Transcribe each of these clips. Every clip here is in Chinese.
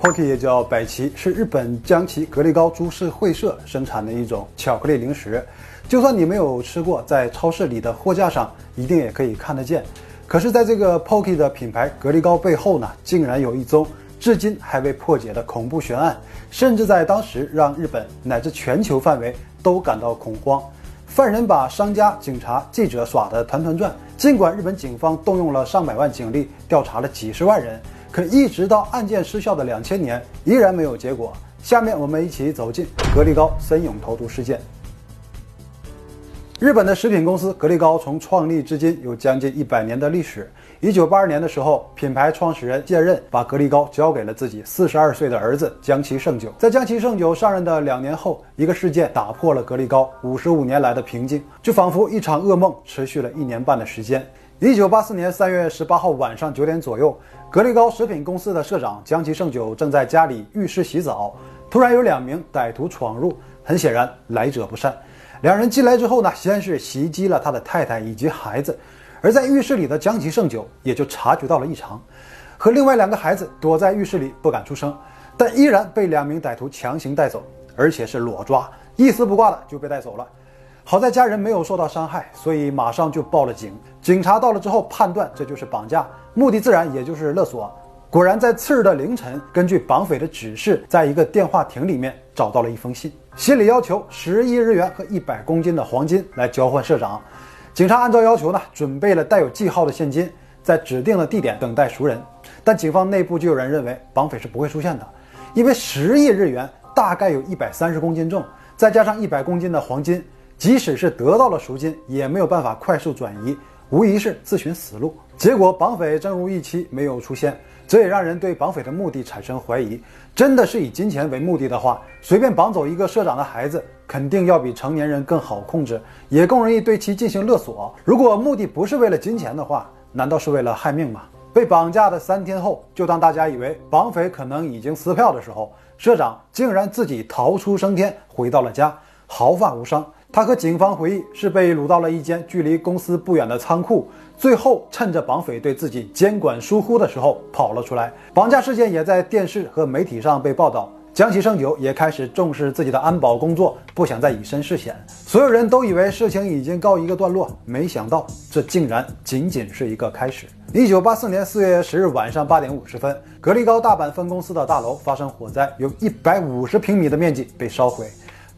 Pocky 也叫百奇，是日本江崎格力高株式会社生产的一种巧克力零食。就算你没有吃过，在超市里的货架上一定也可以看得见。可是，在这个 Pocky 的品牌格力高背后呢，竟然有一宗至今还未破解的恐怖悬案，甚至在当时让日本乃至全球范围都感到恐慌。犯人把商家、警察、记者耍得团团转。尽管日本警方动用了上百万警力调查了几十万人。可一直到案件失效的两千年，依然没有结果。下面我们一起走进格力高森永投毒事件。日本的食品公司格力高从创立至今有将近一百年的历史。一九八二年的时候，品牌创始人卸任，把格力高交给了自己四十二岁的儿子江崎胜久。在江崎胜久上任的两年后，一个事件打破了格力高五十五年来的平静，就仿佛一场噩梦，持续了一年半的时间。一九八四年三月十八号晚上九点左右，格力高食品公司的社长江崎胜久正在家里浴室洗澡，突然有两名歹徒闯入，很显然来者不善。两人进来之后呢，先是袭击了他的太太以及孩子，而在浴室里的江崎胜久也就察觉到了异常，和另外两个孩子躲在浴室里不敢出声，但依然被两名歹徒强行带走，而且是裸抓，一丝不挂的就被带走了。好在家人没有受到伤害，所以马上就报了警。警察到了之后，判断这就是绑架，目的自然也就是勒索。果然，在次日的凌晨，根据绑匪的指示，在一个电话亭里面找到了一封信，信里要求十亿日元和一百公斤的黄金来交换社长。警察按照要求呢，准备了带有记号的现金，在指定的地点等待熟人。但警方内部就有人认为，绑匪是不会出现的，因为十亿日元大概有一百三十公斤重，再加上一百公斤的黄金。即使是得到了赎金，也没有办法快速转移，无疑是自寻死路。结果绑匪正如预期没有出现，这也让人对绑匪的目的产生怀疑。真的是以金钱为目的的话，随便绑走一个社长的孩子，肯定要比成年人更好控制，也更容易对其进行勒索。如果目的不是为了金钱的话，难道是为了害命吗？被绑架的三天后，就当大家以为绑匪可能已经撕票的时候，社长竟然自己逃出升天，回到了家，毫发无伤。他和警方回忆，是被掳到了一间距离公司不远的仓库，最后趁着绑匪对自己监管疏忽的时候跑了出来。绑架事件也在电视和媒体上被报道，江崎胜久也开始重视自己的安保工作，不想再以身试险。所有人都以为事情已经告一个段落，没想到这竟然仅仅是一个开始。一九八四年四月十日晚上八点五十分，格力高大阪分公司的大楼发生火灾，有一百五十平米的面积被烧毁。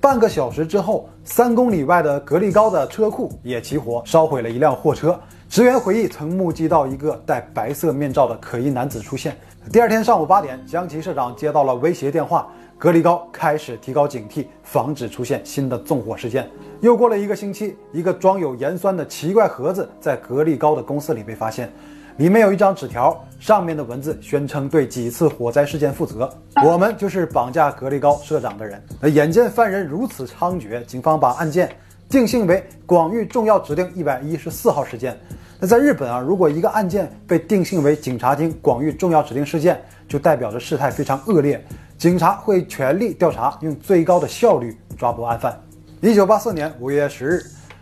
半个小时之后，三公里外的格力高的车库也起火，烧毁了一辆货车。职员回忆曾目击到一个戴白色面罩的可疑男子出现。第二天上午八点，江崎社长接到了威胁电话，格力高开始提高警惕，防止出现新的纵火事件。又过了一个星期，一个装有盐酸的奇怪盒子在格力高的公司里被发现。里面有一张纸条，上面的文字宣称对几次火灾事件负责。我们就是绑架格力高社长的人。那眼见犯人如此猖獗，警方把案件定性为广域重要指定一百一十四号事件。那在日本啊，如果一个案件被定性为警察厅广域重要指定事件，就代表着事态非常恶劣，警察会全力调查，用最高的效率抓捕案犯。一九八四年五月十日。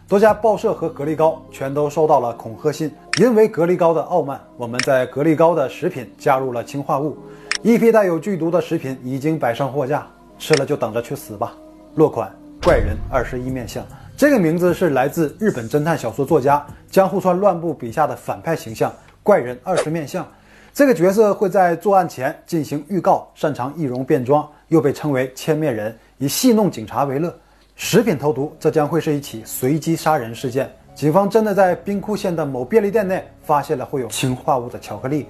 多家报社和格力高全都收到了恐吓信。因为格力高的傲慢，我们在格力高的食品加入了氰化物，一批带有剧毒的食品已经摆上货架，吃了就等着去死吧。落款：怪人二十一面相。这个名字是来自日本侦探小说作家江户川乱步笔下的反派形象怪人二十面相。这个角色会在作案前进行预告，擅长易容变装，又被称为千面人，以戏弄警察为乐。食品投毒，这将会是一起随机杀人事件。警方真的在兵库县的某便利店内发现了会有氰化物的巧克力，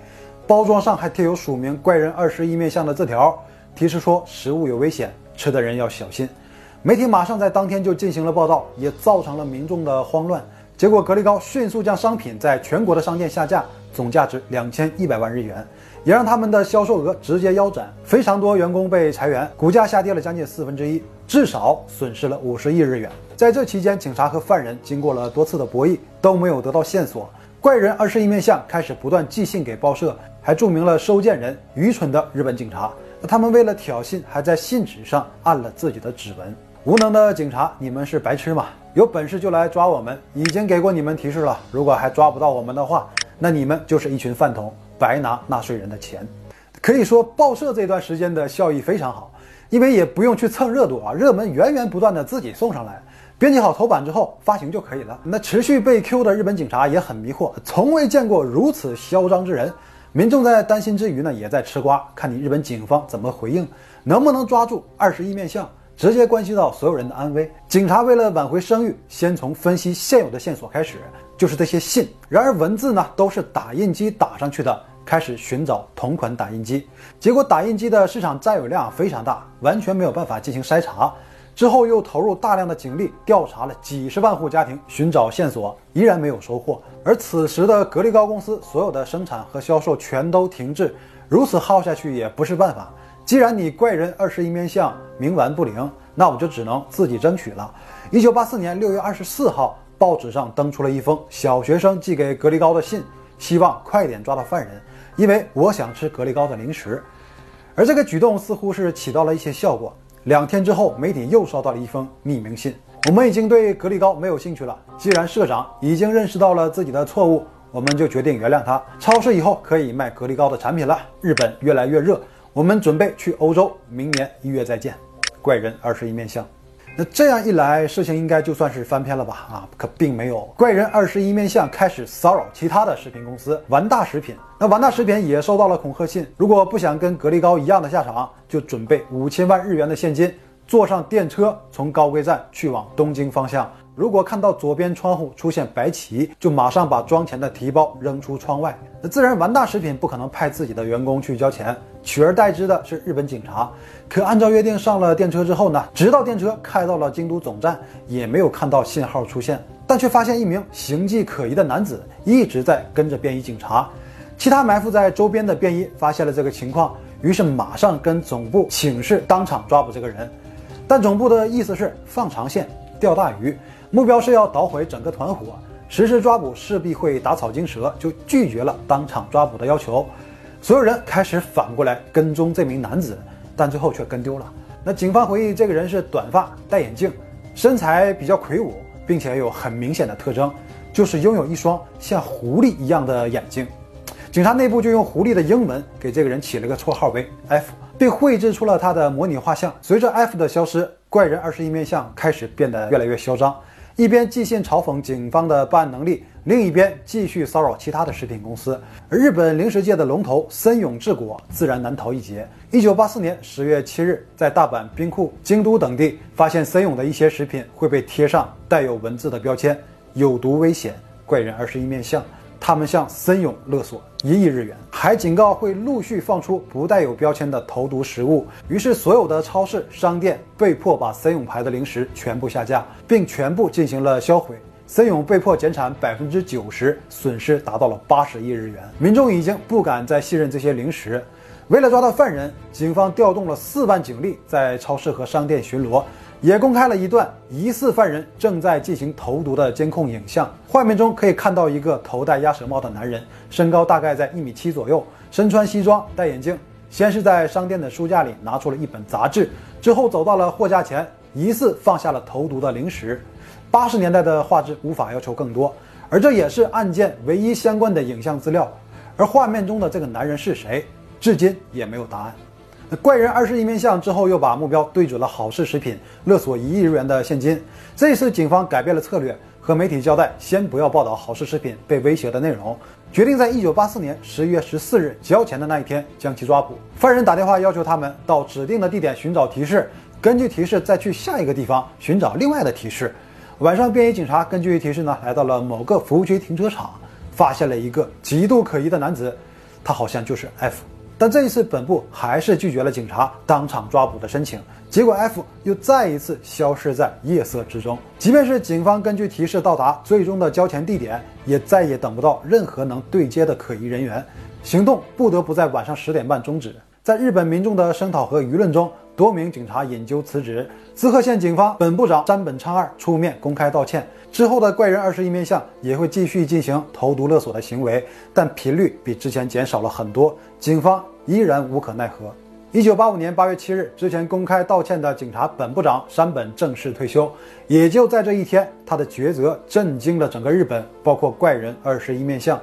包装上还贴有署名“怪人二十一面相”的字条，提示说食物有危险，吃的人要小心。媒体马上在当天就进行了报道，也造成了民众的慌乱。结果，格力高迅速将商品在全国的商店下架，总价值两千一百万日元。也让他们的销售额直接腰斩，非常多员工被裁员，股价下跌了将近四分之一，至少损失了五十亿日元。在这期间，警察和犯人经过了多次的博弈，都没有得到线索。怪人二十一面相开始不断寄信给报社，还注明了收件人愚蠢的日本警察。他们为了挑衅，还在信纸上按了自己的指纹。无能的警察，你们是白痴吗？有本事就来抓我们！已经给过你们提示了，如果还抓不到我们的话，那你们就是一群饭桶。白拿纳税人的钱。可以说报社这段时间的效益非常好，因为也不用去蹭热度啊，热门源源不断的自己送上来，编辑好头版之后发行就可以了。那持续被 Q 的日本警察也很迷惑，从未见过如此嚣张之人。民众在担心之余呢，也在吃瓜，看你日本警方怎么回应，能不能抓住二十一面相，直接关系到所有人的安危。警察为了挽回声誉，先从分析现有的线索开始，就是这些信。然而文字呢，都是打印机打上去的，开始寻找同款打印机，结果打印机的市场占有量非常大，完全没有办法进行筛查。之后又投入大量的警力调查了几十万户家庭，寻找线索，依然没有收获。而此时的格力高公司所有的生产和销售全都停滞，如此耗下去也不是办法。既然你怪人二十一面相冥顽不灵，那我就只能自己争取了。一九八四年六月二十四号，报纸上登出了一封小学生寄给格力高的信，希望快点抓到犯人，因为我想吃格力高的零食。而这个举动似乎是起到了一些效果。两天之后，媒体又收到了一封匿名信。我们已经对格力高没有兴趣了。既然社长已经认识到了自己的错误，我们就决定原谅他。超市以后可以卖格力高的产品了。日本越来越热，我们准备去欧洲。明年一月再见。怪人二十一面相。那这样一来，事情应该就算是翻篇了吧？啊，可并没有。怪人二十一面相开始骚扰其他的食品公司，完大食品。那完大食品也收到了恐吓信，如果不想跟格力高一样的下场，就准备五千万日元的现金，坐上电车从高贵站去往东京方向。如果看到左边窗户出现白旗，就马上把装钱的提包扔出窗外。那自然，完大食品不可能派自己的员工去交钱，取而代之的是日本警察。可按照约定，上了电车之后呢，直到电车开到了京都总站，也没有看到信号出现，但却发现一名形迹可疑的男子一直在跟着便衣警察。其他埋伏在周边的便衣发现了这个情况，于是马上跟总部请示当场抓捕这个人。但总部的意思是放长线钓大鱼。目标是要捣毁整个团伙，实施抓捕势必会打草惊蛇，就拒绝了当场抓捕的要求。所有人开始反过来跟踪这名男子，但最后却跟丢了。那警方回忆，这个人是短发、戴眼镜，身材比较魁梧，并且有很明显的特征，就是拥有一双像狐狸一样的眼睛。警察内部就用狐狸的英文给这个人起了个绰号为 F，并绘制出了他的模拟画像。随着 F 的消失，怪人二十一面相开始变得越来越嚣张。一边寄信嘲讽警方的办案能力，另一边继续骚扰其他的食品公司。而日本零食界的龙头森永制果自然难逃一劫。一九八四年十月七日，在大阪、兵库、京都等地发现森永的一些食品会被贴上带有文字的标签，有毒危险，怪人二十一面相。他们向森永勒索一亿日元，还警告会陆续放出不带有标签的投毒食物。于是，所有的超市、商店被迫把森永牌的零食全部下架，并全部进行了销毁。森永被迫减产百分之九十，损失达到了八十亿日元。民众已经不敢再信任这些零食。为了抓到犯人，警方调动了四万警力在超市和商店巡逻。也公开了一段疑似犯人正在进行投毒的监控影像，画面中可以看到一个头戴鸭舌帽的男人，身高大概在一米七左右，身穿西装，戴眼镜。先是在商店的书架里拿出了一本杂志，之后走到了货架前，疑似放下了投毒的零食。八十年代的画质无法要求更多，而这也是案件唯一相关的影像资料。而画面中的这个男人是谁，至今也没有答案。那怪人二十一面相之后，又把目标对准了好事食品，勒索一亿日元的现金。这次警方改变了策略，和媒体交代，先不要报道好事食品被威胁的内容，决定在一九八四年十一月十四日交钱的那一天将其抓捕。犯人打电话要求他们到指定的地点寻找提示，根据提示再去下一个地方寻找另外的提示。晚上，便衣警察根据提示呢，来到了某个服务区停车场，发现了一个极度可疑的男子，他好像就是 F。但这一次，本部还是拒绝了警察当场抓捕的申请。结果，F 又再一次消失在夜色之中。即便是警方根据提示到达最终的交钱地点，也再也等不到任何能对接的可疑人员，行动不得不在晚上十点半终止。在日本民众的声讨和舆论中，多名警察引咎辞职。滋贺县警方本部长山本昌二出面公开道歉。之后的怪人二十一面相也会继续进行投毒勒索的行为，但频率比之前减少了很多。警方依然无可奈何。一九八五年八月七日，之前公开道歉的警察本部长山本正式退休。也就在这一天，他的抉择震惊了整个日本，包括怪人二十一面相。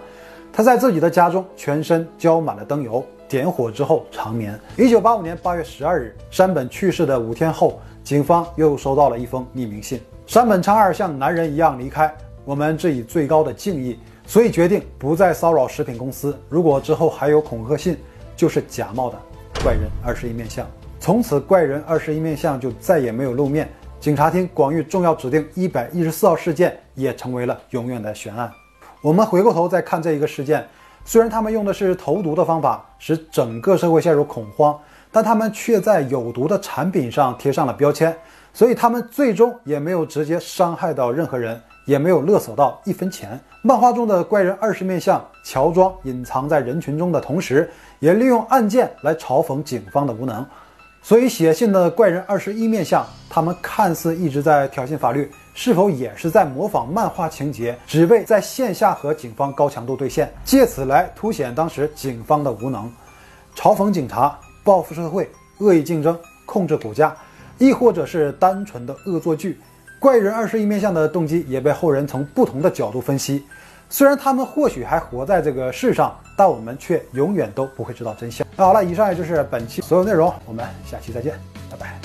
他在自己的家中全身浇满了灯油，点火之后长眠。一九八五年八月十二日，山本去世的五天后，警方又收到了一封匿名信。山本昌二像男人一样离开，我们致以最高的敬意，所以决定不再骚扰食品公司。如果之后还有恐吓信，就是假冒的怪人二十一面相。从此，怪人二十一面相就再也没有露面。警察厅广域重要指定一百一十四号事件也成为了永远的悬案。我们回过头再看这一个事件，虽然他们用的是投毒的方法，使整个社会陷入恐慌，但他们却在有毒的产品上贴上了标签，所以他们最终也没有直接伤害到任何人，也没有勒索到一分钱。漫画中的怪人二十面相乔装隐藏在人群中的同时，也利用案件来嘲讽警方的无能。所以写信的怪人二十一面相，他们看似一直在挑衅法律。是否也是在模仿漫画情节，只为在线下和警方高强度对线，借此来凸显当时警方的无能，嘲讽警察、报复社会、恶意竞争、控制股价，亦或者是单纯的恶作剧？怪人二十一面相的动机也被后人从不同的角度分析。虽然他们或许还活在这个世上，但我们却永远都不会知道真相。那好了，以上也就是本期所有内容，我们下期再见。拜拜